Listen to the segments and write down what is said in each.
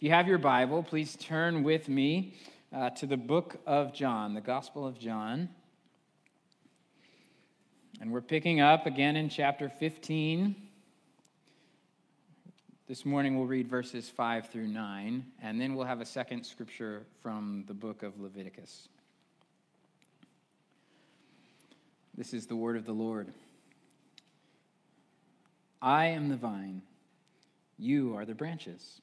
If you have your Bible, please turn with me uh, to the book of John, the Gospel of John. And we're picking up again in chapter 15. This morning we'll read verses 5 through 9, and then we'll have a second scripture from the book of Leviticus. This is the word of the Lord. I am the vine, you are the branches.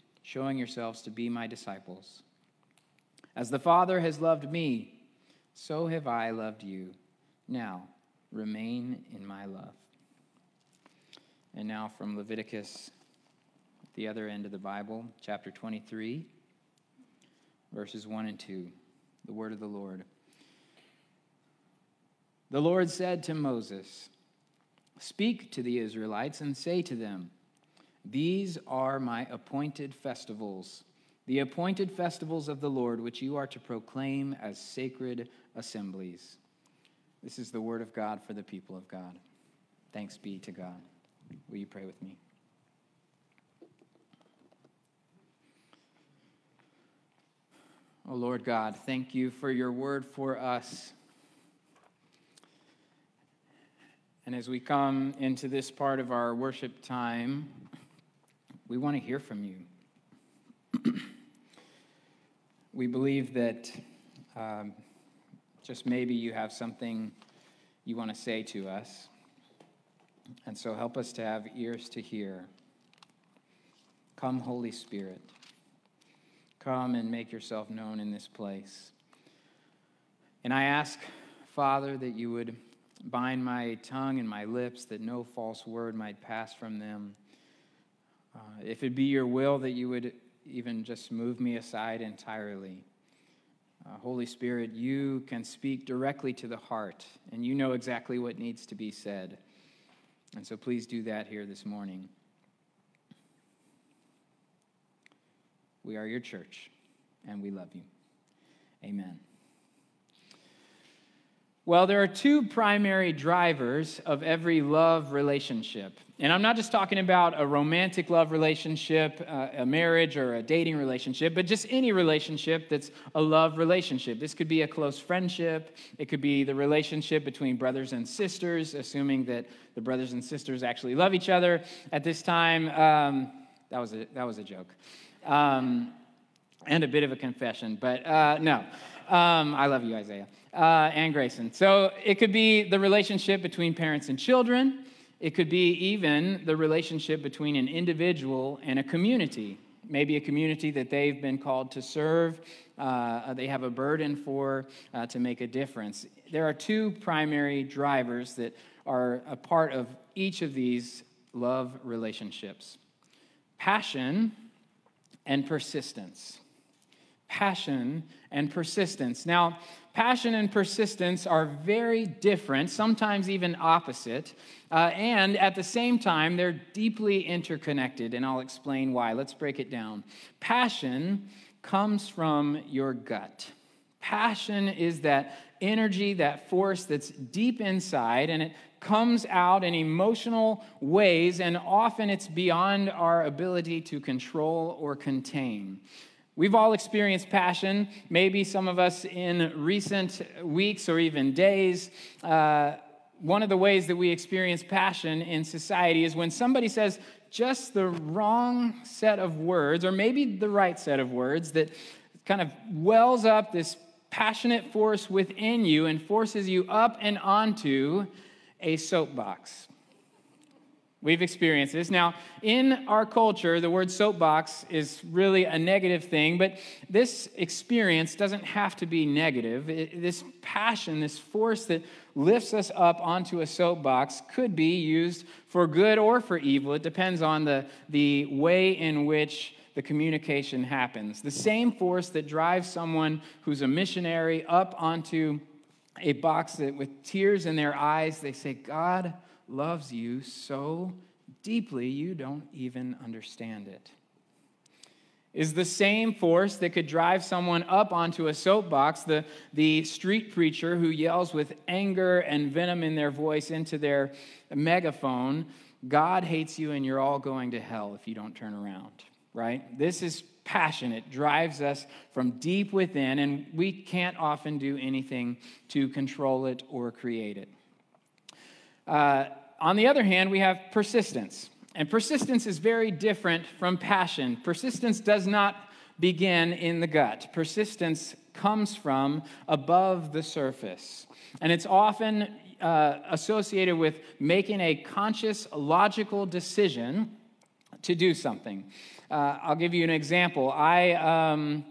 showing yourselves to be my disciples. As the Father has loved me, so have I loved you. Now, remain in my love. And now from Leviticus, the other end of the Bible, chapter 23, verses 1 and 2, the word of the Lord. The Lord said to Moses, Speak to the Israelites and say to them, These are my appointed festivals, the appointed festivals of the Lord, which you are to proclaim as sacred assemblies. This is the word of God for the people of God. Thanks be to God. Will you pray with me? Oh Lord God, thank you for your word for us. And as we come into this part of our worship time, we want to hear from you. we believe that um, just maybe you have something you want to say to us. And so help us to have ears to hear. Come, Holy Spirit. Come and make yourself known in this place. And I ask, Father, that you would Bind my tongue and my lips that no false word might pass from them. Uh, if it be your will that you would even just move me aside entirely. Uh, Holy Spirit, you can speak directly to the heart, and you know exactly what needs to be said. And so please do that here this morning. We are your church, and we love you. Amen. Well, there are two primary drivers of every love relationship. And I'm not just talking about a romantic love relationship, uh, a marriage, or a dating relationship, but just any relationship that's a love relationship. This could be a close friendship, it could be the relationship between brothers and sisters, assuming that the brothers and sisters actually love each other at this time. Um, that, was a, that was a joke. Um, and a bit of a confession, but uh, no. Um, I love you, Isaiah uh, and Grayson. So it could be the relationship between parents and children. It could be even the relationship between an individual and a community. Maybe a community that they've been called to serve, uh, they have a burden for uh, to make a difference. There are two primary drivers that are a part of each of these love relationships passion and persistence. Passion and persistence. Now, passion and persistence are very different, sometimes even opposite, uh, and at the same time, they're deeply interconnected, and I'll explain why. Let's break it down. Passion comes from your gut. Passion is that energy, that force that's deep inside, and it comes out in emotional ways, and often it's beyond our ability to control or contain. We've all experienced passion, maybe some of us in recent weeks or even days. Uh, one of the ways that we experience passion in society is when somebody says just the wrong set of words, or maybe the right set of words, that kind of wells up this passionate force within you and forces you up and onto a soapbox. We've experienced this. Now, in our culture, the word soapbox is really a negative thing, but this experience doesn't have to be negative. It, this passion, this force that lifts us up onto a soapbox, could be used for good or for evil. It depends on the, the way in which the communication happens. The same force that drives someone who's a missionary up onto a box that, with tears in their eyes, they say, God loves you so deeply you don't even understand it. Is the same force that could drive someone up onto a soapbox, the, the street preacher who yells with anger and venom in their voice into their megaphone, God hates you and you're all going to hell if you don't turn around, right? This is passion. It drives us from deep within, and we can't often do anything to control it or create it. Uh, on the other hand, we have persistence. And persistence is very different from passion. Persistence does not begin in the gut, persistence comes from above the surface. And it's often uh, associated with making a conscious, logical decision to do something. Uh, I'll give you an example. I um,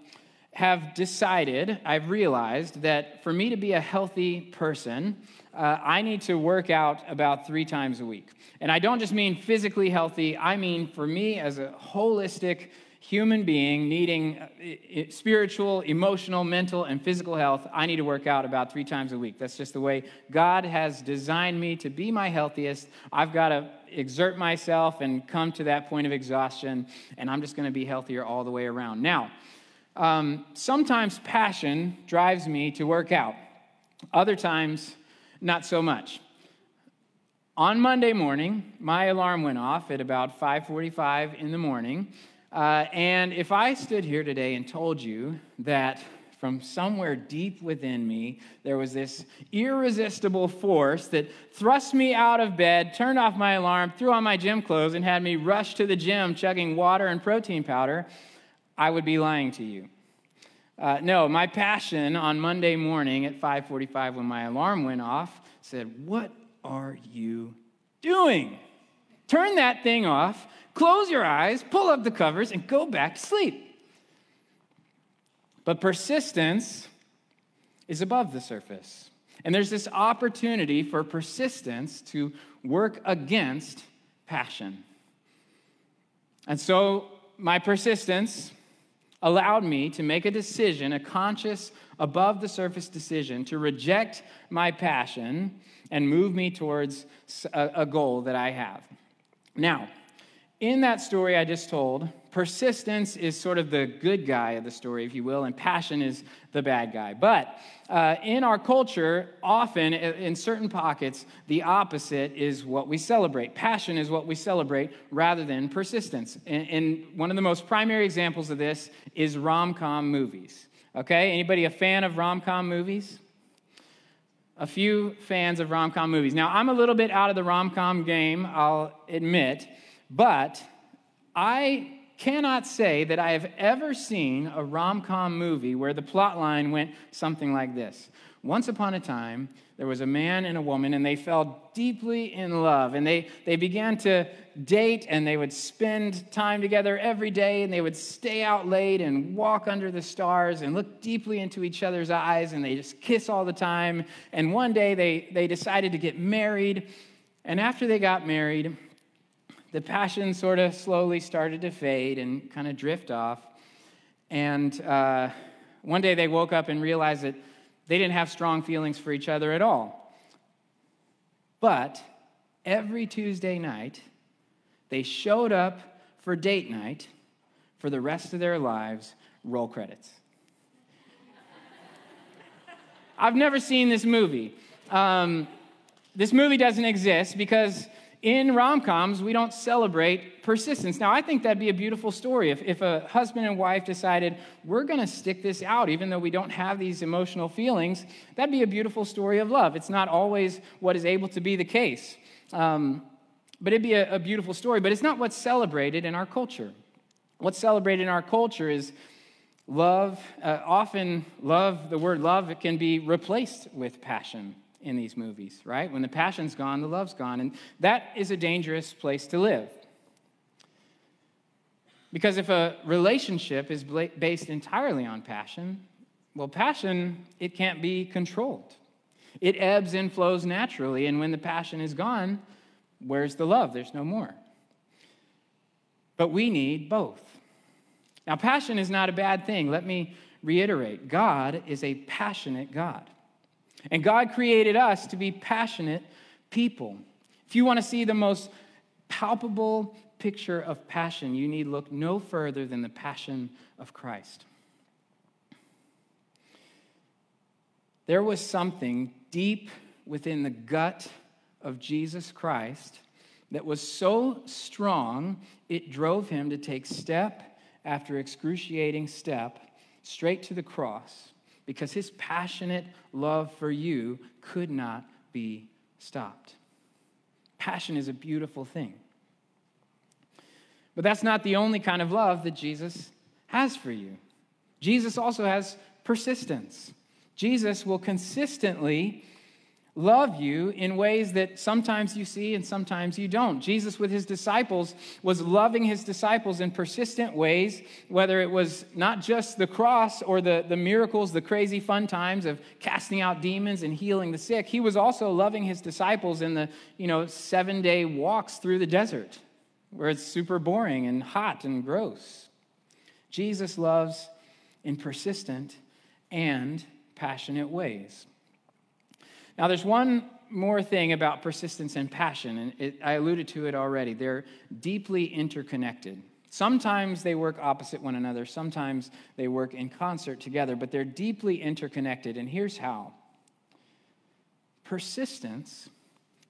have decided, I've realized that for me to be a healthy person, uh, I need to work out about three times a week. And I don't just mean physically healthy, I mean for me as a holistic human being needing uh, spiritual, emotional, mental, and physical health, I need to work out about three times a week. That's just the way God has designed me to be my healthiest. I've got to exert myself and come to that point of exhaustion, and I'm just going to be healthier all the way around. Now, um, sometimes passion drives me to work out, other times, not so much. On Monday morning, my alarm went off at about 5:45 in the morning, uh, and if I stood here today and told you that from somewhere deep within me, there was this irresistible force that thrust me out of bed, turned off my alarm, threw on my gym clothes, and had me rush to the gym chugging water and protein powder, I would be lying to you. Uh, no, my passion on Monday morning at 5:45 when my alarm went off said, "What are you doing? Turn that thing off Close your eyes, pull up the covers, and go back to sleep. But persistence is above the surface. And there's this opportunity for persistence to work against passion. And so my persistence allowed me to make a decision, a conscious, above the surface decision, to reject my passion and move me towards a, goal that I have. Now, in that story I just told, persistence is sort of the good guy of the story, if you will, and passion is the bad guy. But uh, in our culture, often in certain pockets, the opposite is what we celebrate. Passion is what we celebrate rather than persistence. And, and one of the most primary examples of this is rom com movies. Okay, anybody a fan of rom com movies? A few fans of rom com movies. Now, I'm a little bit out of the rom com game, I'll admit. But I cannot say that I have ever seen a rom com movie where the plot line went something like this. Once upon a time, there was a man and a woman, and they fell deeply in love. And they, they began to date, and they would spend time together every day, and they would stay out late and walk under the stars and look deeply into each other's eyes, and they just kiss all the time. And one day, they, they decided to get married. And after they got married, the passion sort of slowly started to fade and kind of drift off. And uh, one day they woke up and realized that they didn't have strong feelings for each other at all. But every Tuesday night, they showed up for date night for the rest of their lives. Roll credits. I've never seen this movie. Um, this movie doesn't exist because in rom coms, we don't celebrate persistence. Now, I think that'd be a beautiful story if, if a husband and wife decided, we're going to stick this out, even though we don't have these emotional feelings. That'd be a beautiful story of love. It's not always what is able to be the case, um, but it'd be a, a beautiful story. But it's not what's celebrated in our culture. What's celebrated in our culture is love. Uh, often, love, the word love, it can be replaced with passion in these movies, right? When the passion's gone, the love's gone. And that is a dangerous place to live. Because if a relationship is based entirely on passion, well, passion, it can't be controlled. It ebbs and flows naturally. And when the passion is gone, where's the love? There's no more. But we need both. Now, passion is not a bad thing. Let me reiterate God is a passionate God. And God created us to be passionate people. If you want to see the most palpable picture of passion, you need look no further than the passion of Christ. There was something deep within the gut of Jesus Christ that was so strong, it drove him to take step after excruciating step straight to the cross because his passionate love for you could not be stopped. Passion is a beautiful thing. But that's not the only kind of love that Jesus has for you. Jesus also has persistence. Jesus will consistently love you in ways that sometimes you see and sometimes you don't. Jesus, with his disciples, was loving his disciples in persistent ways, whether it was not just the cross or the, the miracles, the crazy fun times of casting out demons and healing the sick. He was also loving his disciples in the, you know, seven day walks through the desert where it's super boring and hot and gross. Jesus loves in persistent and passionate ways. Now, there's one more thing about persistence and passion, and it, I alluded to it already. They're deeply interconnected. Sometimes they work opposite one another, sometimes they work in concert together, but they're deeply interconnected, and here's how persistence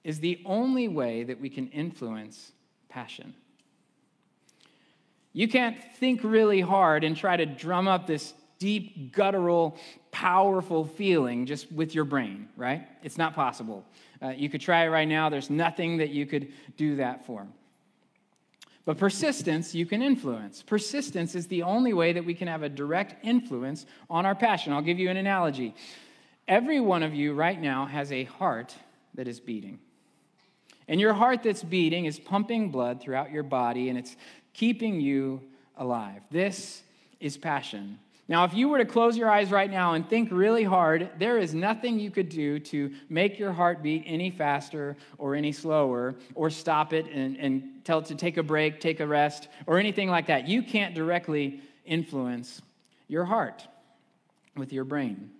is the only way that we can influence passion. You can't think really hard and try to drum up this deep, guttural, powerful feeling just with your brain, right? It's not possible. Uh, you could try it right now. There's nothing that you could do that for. But persistence, you can influence. Persistence is the only way that we can have a direct influence on our passion. I'll give you an analogy. Every one of you right now has a heart that is beating. And your heart that's beating is pumping blood throughout your body and it's keeping you alive. This is passion. Now, if you were to close your eyes right now and think really hard, there is nothing you could do to make your heart beat any faster or any slower or stop it and, and tell it to take a break, take a rest, or anything like that. You can't directly influence your heart with your brain.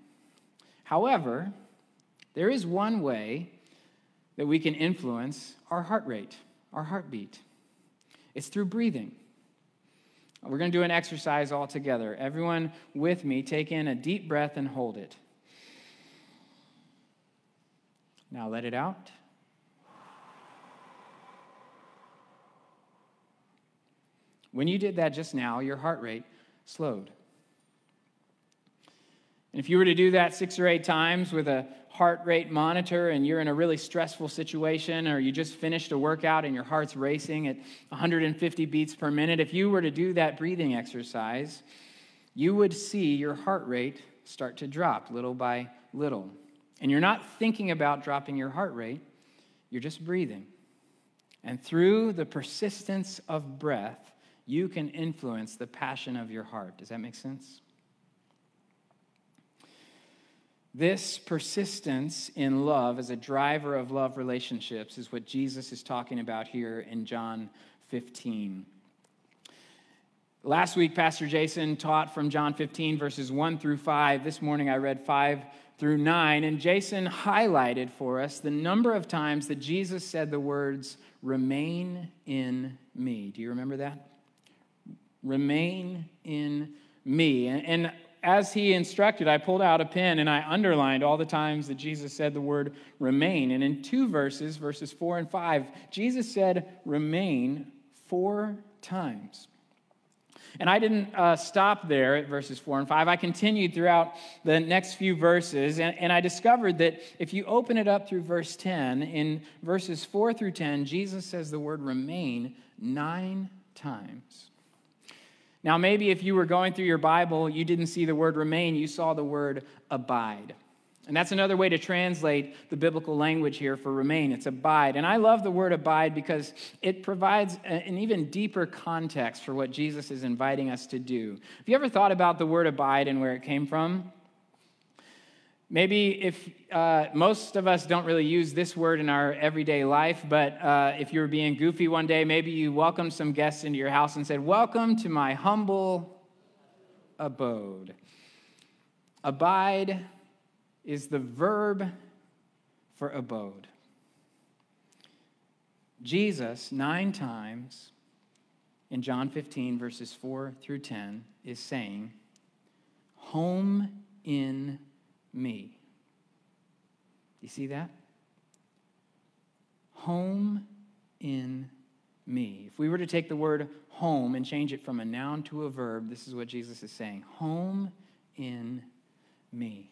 However, there is one way that we can influence our heart rate, our heartbeat. It's through breathing. We're going to do an exercise all together. Everyone with me, take in a deep breath and hold it. Now let it out. When you did that just now, your heart rate slowed. And if you were to do that six or eight times with a heart rate monitor and you're in a really stressful situation or you just finished a workout and your heart's racing at 150 beats per minute, if you were to do that breathing exercise, you would see your heart rate start to drop little by little. And you're not thinking about dropping your heart rate, you're just breathing. And through the persistence of breath, you can influence the passion of your heart. Does that make sense? This persistence in love as a driver of love relationships is what Jesus is talking about here in John 15. Last week, Pastor Jason taught from John 15, verses 1 through 5. This morning, I read 5 through 9. And Jason highlighted for us the number of times that Jesus said the words, remain in me. Do you remember that? Remain in me. And, and as he instructed, I pulled out a pen and I underlined all the times that Jesus said the word remain. And in two verses, verses four and five, Jesus said remain four times. And I didn't uh, stop there at verses four and five. I continued throughout the next few verses, and, and I discovered that if you open it up through verse 10, in verses four through 10, Jesus says the word remain nine times. Now, maybe if you were going through your Bible, you didn't see the word remain, you saw the word abide. And that's another way to translate the biblical language here for remain. It's abide. And I love the word abide because it provides an even deeper context for what Jesus is inviting us to do. Have you ever thought about the word abide and where it came from? Maybe if uh, most of us don't really use this word in our everyday life, but uh, if you were being goofy one day, maybe you welcomed some guests into your house and said, Welcome to my humble abode. Abide is the verb for abode. Jesus, nine times in John 15, verses 4 through 10, is saying, Home in me. You see that? Home in me. If we were to take the word home and change it from a noun to a verb, this is what Jesus is saying Home in me.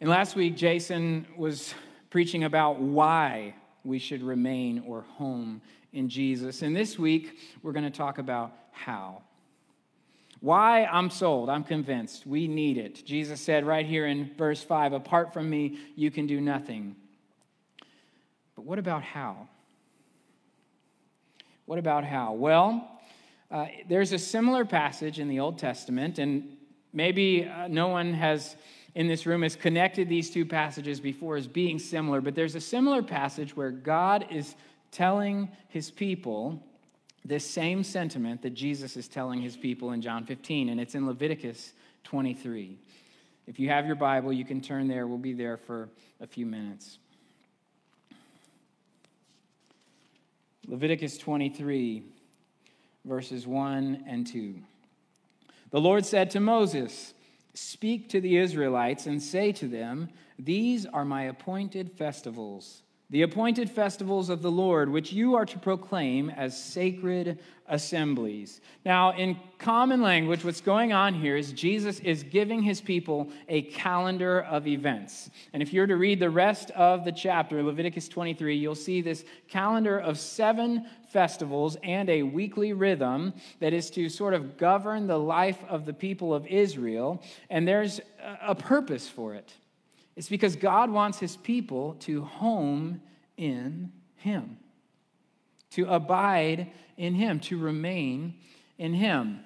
And last week, Jason was preaching about why we should remain or home in Jesus. And this week, we're going to talk about how. Why I'm sold, I'm convinced. We need it. Jesus said right here in verse 5 apart from me, you can do nothing. But what about how? What about how? Well, uh, there's a similar passage in the Old Testament, and maybe uh, no one has in this room has connected these two passages before as being similar, but there's a similar passage where God is telling his people this same sentiment that Jesus is telling his people in John 15, and it's in Leviticus 23. If you have your Bible, you can turn there. We'll be there for a few minutes. Leviticus 23, verses 1 and 2. The Lord said to Moses, Speak to the Israelites and say to them, These are my appointed festivals the appointed festivals of the Lord, which you are to proclaim as sacred assemblies. Now, in common language, what's going on here is Jesus is giving his people a calendar of events. And if you're to read the rest of the chapter, Leviticus 23, you'll see this calendar of seven festivals and a weekly rhythm that is to sort of govern the life of the people of Israel. And there's a purpose for it. It's because God wants his people to home in him, to abide in him, to remain in him.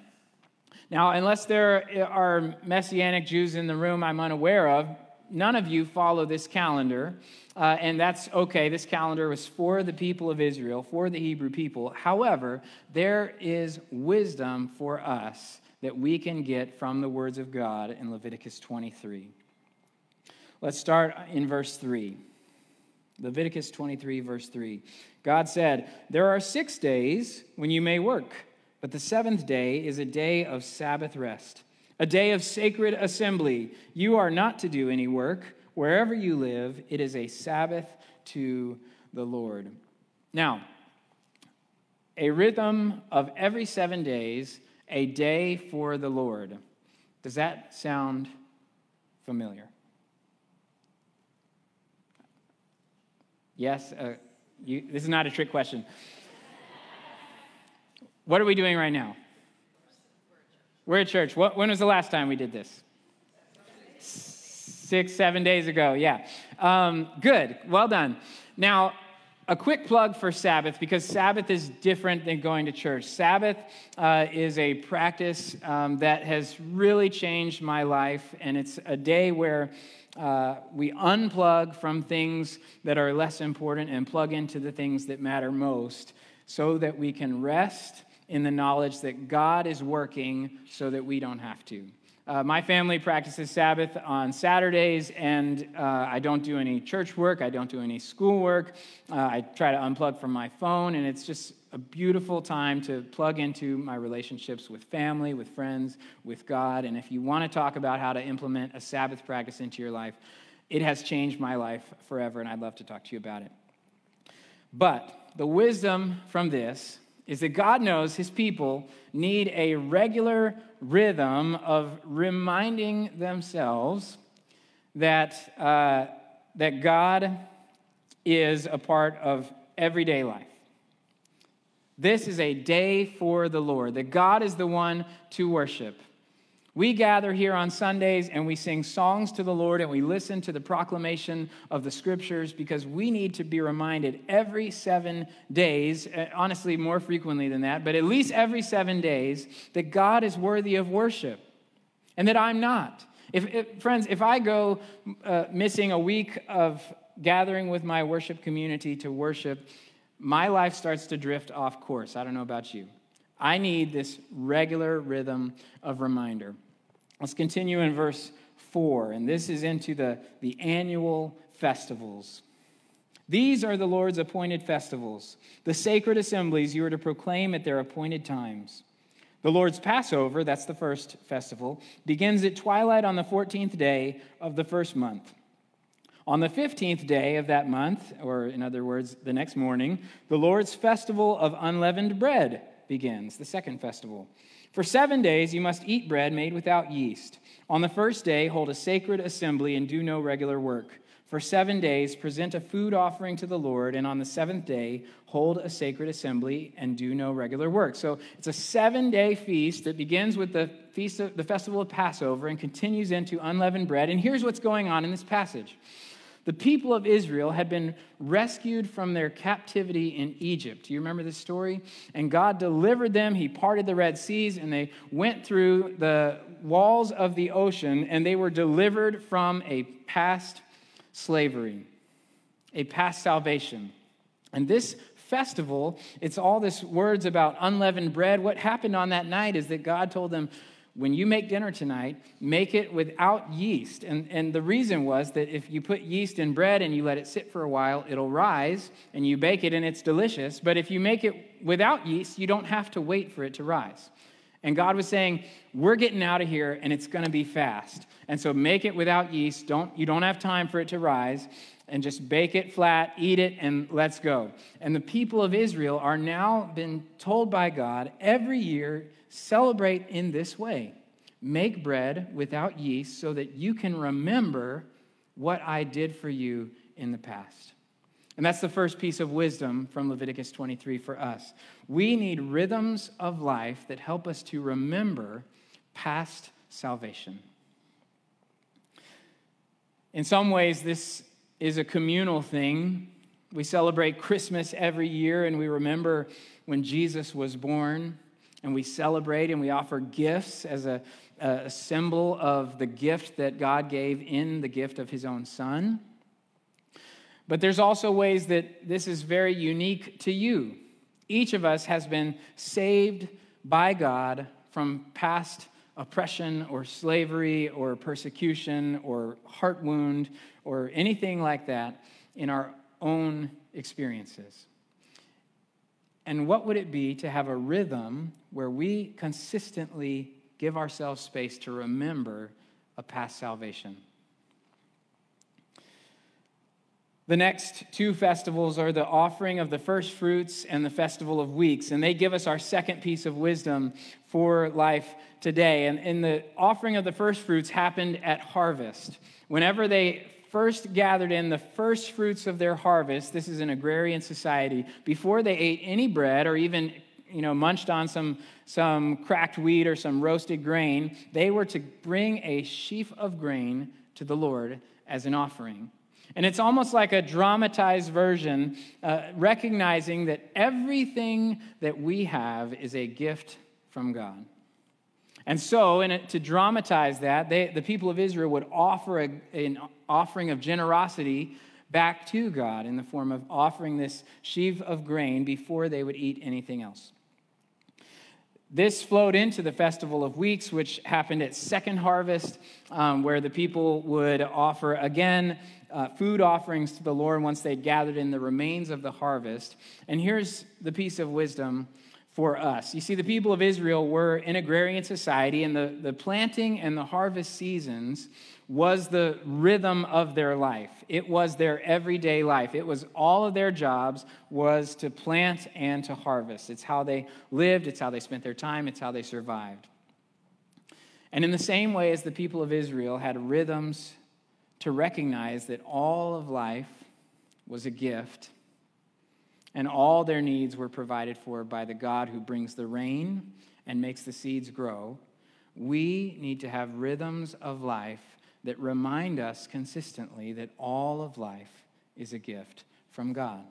Now, unless there are Messianic Jews in the room I'm unaware of, none of you follow this calendar, uh, and that's okay. This calendar was for the people of Israel, for the Hebrew people. However, there is wisdom for us that we can get from the words of God in Leviticus 23. Let's start in verse 3. Leviticus 23, verse 3. God said, There are six days when you may work, but the seventh day is a day of Sabbath rest, a day of sacred assembly. You are not to do any work. Wherever you live, it is a Sabbath to the Lord. Now, a rhythm of every seven days, a day for the Lord. Does that sound familiar? Yes? Uh, you, this is not a trick question. What are we doing right now? We're at church. What, when was the last time we did this? Six, seven days ago, yeah. Um, good, well done. Now, a quick plug for Sabbath because Sabbath is different than going to church. Sabbath uh, is a practice um, that has really changed my life, and it's a day where uh, we unplug from things that are less important and plug into the things that matter most so that we can rest in the knowledge that God is working so that we don't have to. Uh, my family practices Sabbath on Saturdays, and uh, I don't do any church work. I don't do any school work. Uh, I try to unplug from my phone, and it's just a beautiful time to plug into my relationships with family, with friends, with God. And if you want to talk about how to implement a Sabbath practice into your life, it has changed my life forever, and I'd love to talk to you about it. But the wisdom from this is that God knows his people need a regular rhythm of reminding themselves that, uh, that God is a part of everyday life. This is a day for the Lord, that God is the one to worship. We gather here on Sundays and we sing songs to the Lord and we listen to the proclamation of the scriptures because we need to be reminded every seven days, eh, honestly, more frequently than that, but at least every seven days, that God is worthy of worship and that I'm not. If, if friends, if I go uh, missing a week of gathering with my worship community to worship, my life starts to drift off course. I don't know about you. I need this regular rhythm of reminder. Let's continue in verse 4, and this is into the, the annual festivals. These are the Lord's appointed festivals, the sacred assemblies you are to proclaim at their appointed times. The Lord's Passover, that's the first festival, begins at twilight on the 14th day of the first month. On the 15th day of that month, or in other words, the next morning, the Lord's festival of unleavened bread begins, the second festival. For seven days you must eat bread made without yeast. On the first day, hold a sacred assembly and do no regular work. For seven days, present a food offering to the Lord, and on the seventh day, hold a sacred assembly and do no regular work. So it's a seven day feast that begins with the, feast of, the festival of Passover and continues into unleavened bread. And here's what's going on in this passage the people of Israel had been rescued from their captivity in Egypt. Do you remember this story? And God delivered them. He parted the Red Seas, and they went through the walls of the ocean, and they were delivered from a past slavery, a past salvation. And this festival, it's all this words about unleavened bread. What happened on that night is that God told them, when you make dinner tonight, make it without yeast. And, and the reason was that if you put yeast in bread and you let it sit for a while, it'll rise and you bake it and it's delicious. But if you make it without yeast, you don't have to wait for it to rise. And God was saying, We're getting out of here and it's going to be fast. And so make it without yeast. Don't, you don't have time for it to rise. And just bake it flat, eat it, and let's go. And the people of Israel are now been told by God every year celebrate in this way make bread without yeast so that you can remember what I did for you in the past. And that's the first piece of wisdom from Leviticus 23 for us. We need rhythms of life that help us to remember past salvation. In some ways, this is a communal thing. We celebrate Christmas every year and we remember when Jesus was born and we celebrate and we offer gifts as a, a symbol of the gift that God gave in the gift of his own son. But there's also ways that this is very unique to you. Each of us has been saved by God from past oppression or slavery or persecution or heart wound or anything like that in our own experiences. And what would it be to have a rhythm where we consistently give ourselves space to remember a past salvation? The next two festivals are the offering of the first fruits and the festival of weeks, and they give us our second piece of wisdom for life today. And, and the offering of the first fruits happened at harvest. Whenever they first gathered in the first fruits of their harvest, this is an agrarian society, before they ate any bread or even you know, munched on some, some cracked wheat or some roasted grain, they were to bring a sheaf of grain to the Lord as an offering. And it's almost like a dramatized version, uh, recognizing that everything that we have is a gift from God. And so, to dramatize that, they, the people of Israel would offer a, an offering of generosity back to God in the form of offering this sheaf of grain before they would eat anything else. This flowed into the Festival of Weeks, which happened at Second Harvest, um, where the people would offer again uh, food offerings to the Lord once they'd gathered in the remains of the harvest. And here's the piece of wisdom for us. You see, the people of Israel were an agrarian society, and the, the planting and the harvest seasons was the rhythm of their life. It was their everyday life. It was all of their jobs was to plant and to harvest. It's how they lived, it's how they spent their time, it's how they survived. And in the same way as the people of Israel had rhythms to recognize that all of life was a gift and all their needs were provided for by the God who brings the rain and makes the seeds grow. We need to have rhythms of life that remind us consistently that all of life is a gift from God.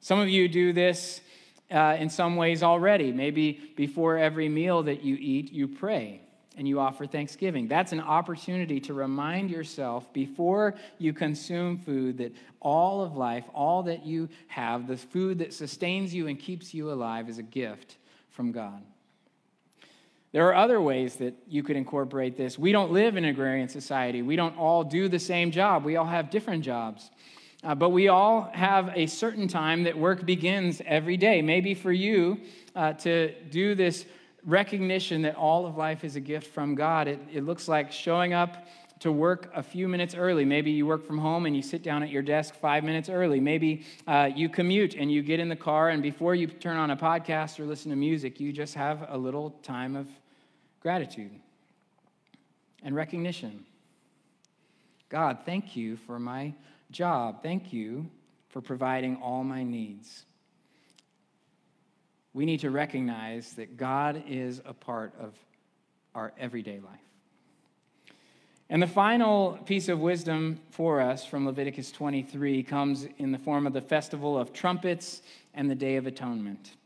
Some of you do this uh, in some ways already. Maybe before every meal that you eat, you pray and you offer thanksgiving. That's an opportunity to remind yourself before you consume food that all of life, all that you have, the food that sustains you and keeps you alive, is a gift from God. There are other ways that you could incorporate this. We don't live in an agrarian society. We don't all do the same job. We all have different jobs. Uh, but we all have a certain time that work begins every day. Maybe for you uh, to do this recognition that all of life is a gift from God, it, it looks like showing up to work a few minutes early. Maybe you work from home and you sit down at your desk five minutes early. Maybe uh, you commute and you get in the car, and before you turn on a podcast or listen to music, you just have a little time of gratitude and recognition. God, thank you for my job. Thank you for providing all my needs. We need to recognize that God is a part of our everyday life. And the final piece of wisdom for us from Leviticus 23 comes in the form of the festival of trumpets and the Day of Atonement.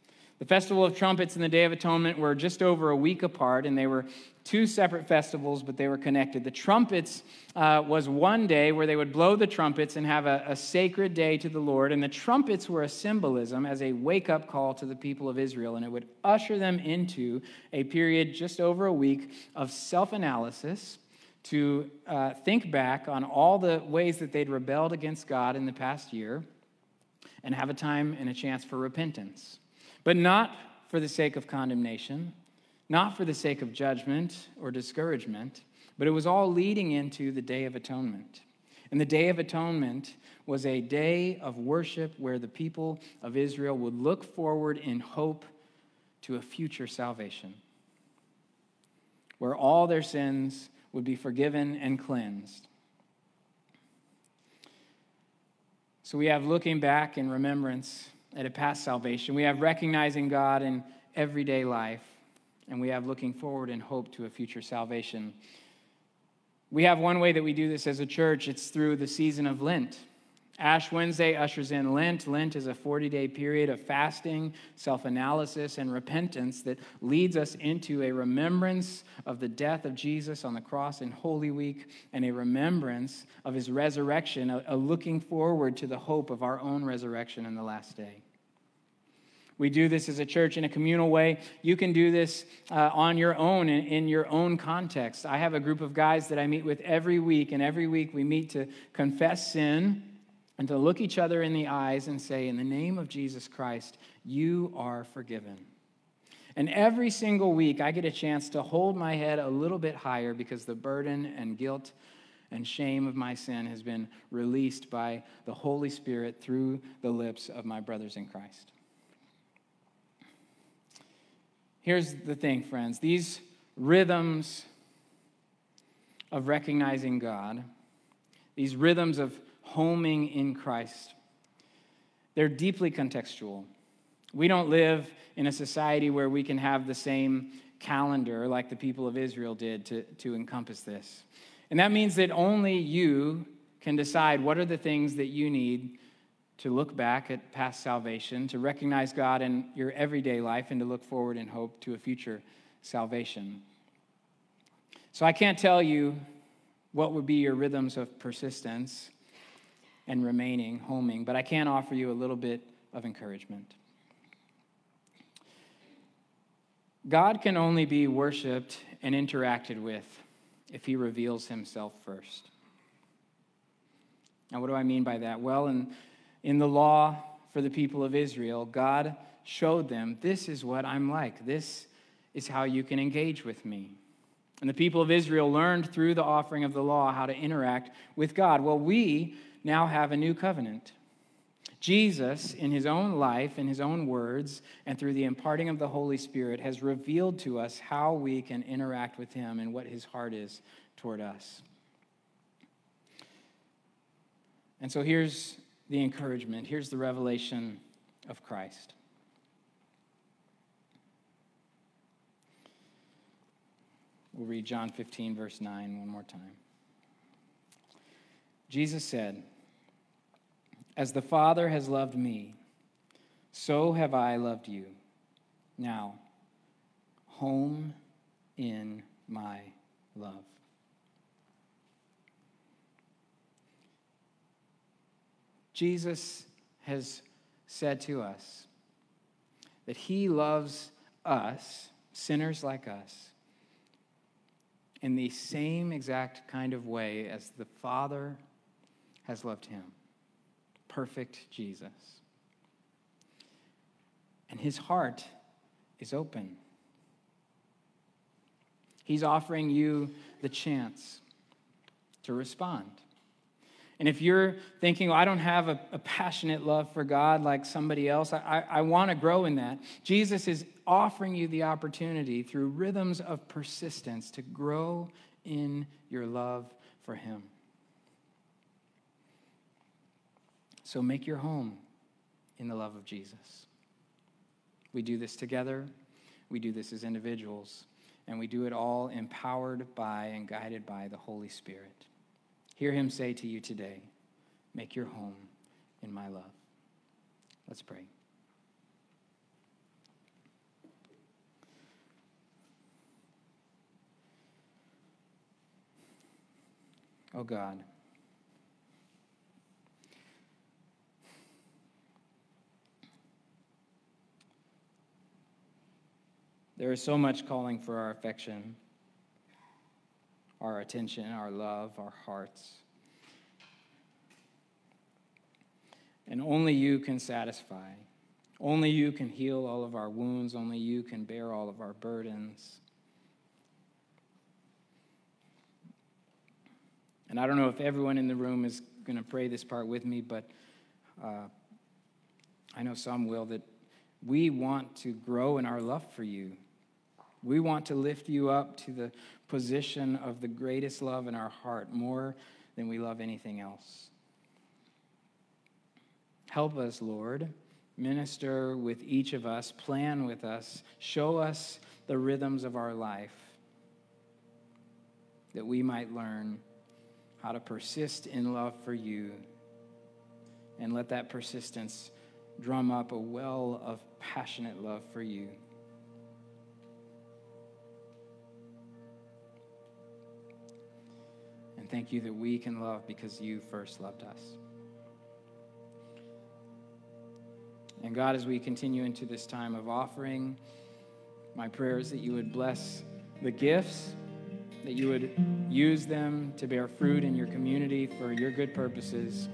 The Festival of Trumpets and the Day of Atonement were just over a week apart, and they were two separate festivals, but they were connected. The trumpets uh, was one day where they would blow the trumpets and have a, a sacred day to the Lord. And the trumpets were a symbolism as a wake up call to the people of Israel, and it would usher them into a period just over a week of self analysis to uh, think back on all the ways that they'd rebelled against God in the past year and have a time and a chance for repentance. But not for the sake of condemnation, not for the sake of judgment or discouragement, but it was all leading into the Day of Atonement. And the Day of Atonement was a day of worship where the people of Israel would look forward in hope to a future salvation, where all their sins would be forgiven and cleansed. So we have looking back in remembrance at a past salvation. We have recognizing God in everyday life. And we have looking forward in hope to a future salvation. We have one way that we do this as a church it's through the season of Lent. Ash Wednesday ushers in Lent. Lent is a 40 day period of fasting, self analysis, and repentance that leads us into a remembrance of the death of Jesus on the cross in Holy Week and a remembrance of his resurrection, a looking forward to the hope of our own resurrection in the last day. We do this as a church in a communal way. You can do this uh, on your own, in, in, your own context. I have a group of guys that I meet with every week, and every week we meet to confess sin and to look each other in the eyes and say, In the name of Jesus Christ, you are forgiven. And every single week, I get a chance to hold my head a little bit higher because the burden and guilt and shame of my sin has been released by the Holy Spirit through the lips of my brothers in Christ. Here's the thing, friends these rhythms of recognizing God, these rhythms of homing in Christ. They're deeply contextual. We don't live in a society where we can have the same calendar like the people of Israel did to, to encompass this. And that means that only you can decide what are the things that you need to look back at past salvation, to recognize God in your everyday life, and to look forward in hope to a future salvation. So I can't tell you what would be your rhythms of persistence and remaining, homing, but I can offer you a little bit of encouragement. God can only be worshiped and interacted with if he reveals himself first. Now, what do I mean by that? Well, in, in the law for the people of Israel, God showed them this is what I'm like. This is how you can engage with me. And the people of Israel learned through the offering of the law how to interact with God. Well, we now have a new covenant. Jesus, in his own life, in his own words, and through the imparting of the Holy Spirit, has revealed to us how we can interact with him and what his heart is toward us. And so here's the encouragement, here's the revelation of Christ. We'll read John 15, verse 9, one more time. Jesus said, as the Father has loved me, so have I loved you. Now, home in my love. Jesus has said to us that he loves us, sinners like us, in the same exact kind of way as the Father has loved him. Perfect Jesus. And his heart is open. He's offering you the chance to respond. And if you're thinking, well, I don't have a, a, passionate love for God like somebody else, I, I, I want to grow in that. Jesus is offering you the opportunity through rhythms of persistence to grow in your love for Him. So make your home in the love of Jesus. We do this together, we do this as individuals, and we do it all empowered by and guided by the Holy Spirit. Hear him say to you today, Make your home in my love. Let's pray. Oh God. There is so much calling for our affection our attention, our love, our hearts. And only you can satisfy. Only you can heal all of our wounds. Only you can bear all of our burdens. And I don't know if everyone in the room is going to pray this part with me, but uh, I know some will that we want to grow in our love for you. We want to lift you up to the position of the greatest love in our heart more than we love anything else. Help us, Lord. Minister with each of us, plan with us, show us the rhythms of our life that we might learn how to persist in love for you and let that persistence drum up a well of passionate love for you. And thank you that we can love because you first loved us. And God, as we continue into this time of offering, my prayer is that you would bless the gifts, that you would use them to bear fruit in your community for your good purposes,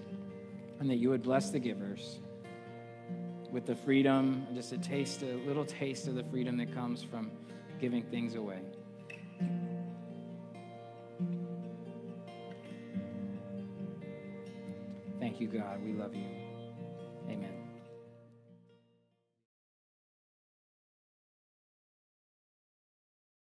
and that you would bless the givers with the freedom, just a taste, a little taste of the freedom that comes from giving things away. You, God. We love you.